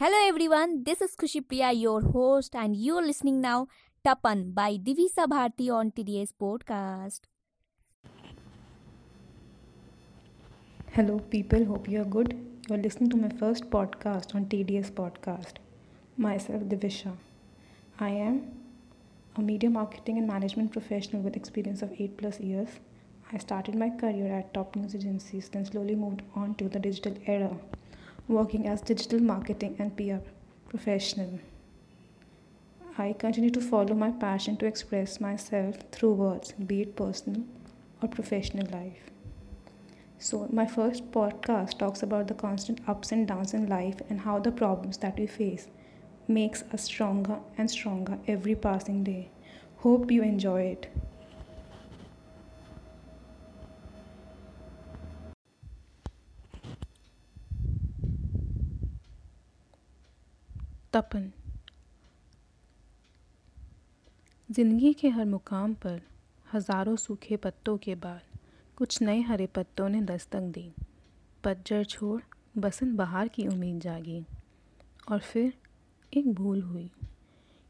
Hello everyone, this is Khushi Priya, your host, and you're listening now Tapan by Divisa Bharti on TDS podcast. Hello, people. Hope you are good. You are listening to my first podcast on TDS Podcast. Myself, Divisha. I am a media marketing and management professional with experience of 8 plus years. I started my career at top news agencies, then slowly moved on to the digital era working as digital marketing and PR professional. I continue to follow my passion to express myself through words, be it personal or professional life. So, my first podcast talks about the constant ups and downs in life and how the problems that we face makes us stronger and stronger every passing day. Hope you enjoy it. तपन। ज़िंदगी के हर मुकाम पर हज़ारों सूखे पत्तों के बाद कुछ नए हरे पत्तों ने दस्तक दी। पतझड़ छोड़ बसंत बहार की उम्मीद जागी और फिर एक भूल हुई।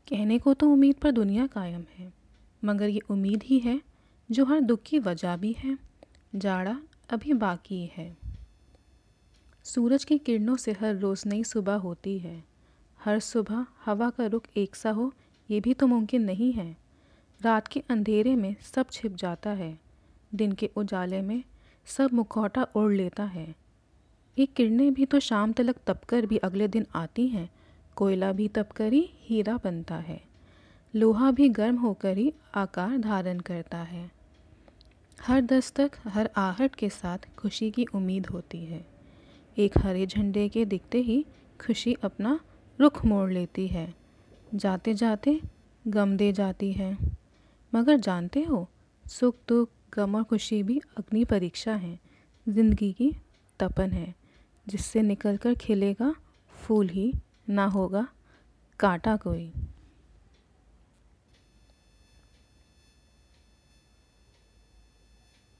कहने को तो उम्मीद पर दुनिया कायम है, मगर ये उम्मीद ही है जो हर दुख की वजह भी है, जाड़ा अभी बाकी है। सूरज की किरणों से हर रोज़ नई सुबह होती है हर सुबह हवा का रुख एक सा हो, ये भी तो मुमकिन नहीं है। रात के अंधेरे में सब छिप जाता है। दिन के उजाले में सब मुखौटा ओढ़ लेता है। ये किरणें भी तो शाम तलक तपकर भी अगले दिन आती हैं। कोयला भी तपकर ही हीरा बनता है। लोहा भी गर्म होकर ही आकार धारण करता है। हर दस्तक, हर आहट के साथ खुशी की उम्मीद होती है। एक हरे झंडे के दिखते ही खुशी अपना रुख मोड़ लेती है। जाते जाते गम दे जाती है। मगर जानते हो, सुख दुख, गम और खुशी भी अग्नि परीक्षा है। ज़िंदगी की तपन है, जिससे निकल कर खिलेगा, फूल ही ना होगा, काटा कोई।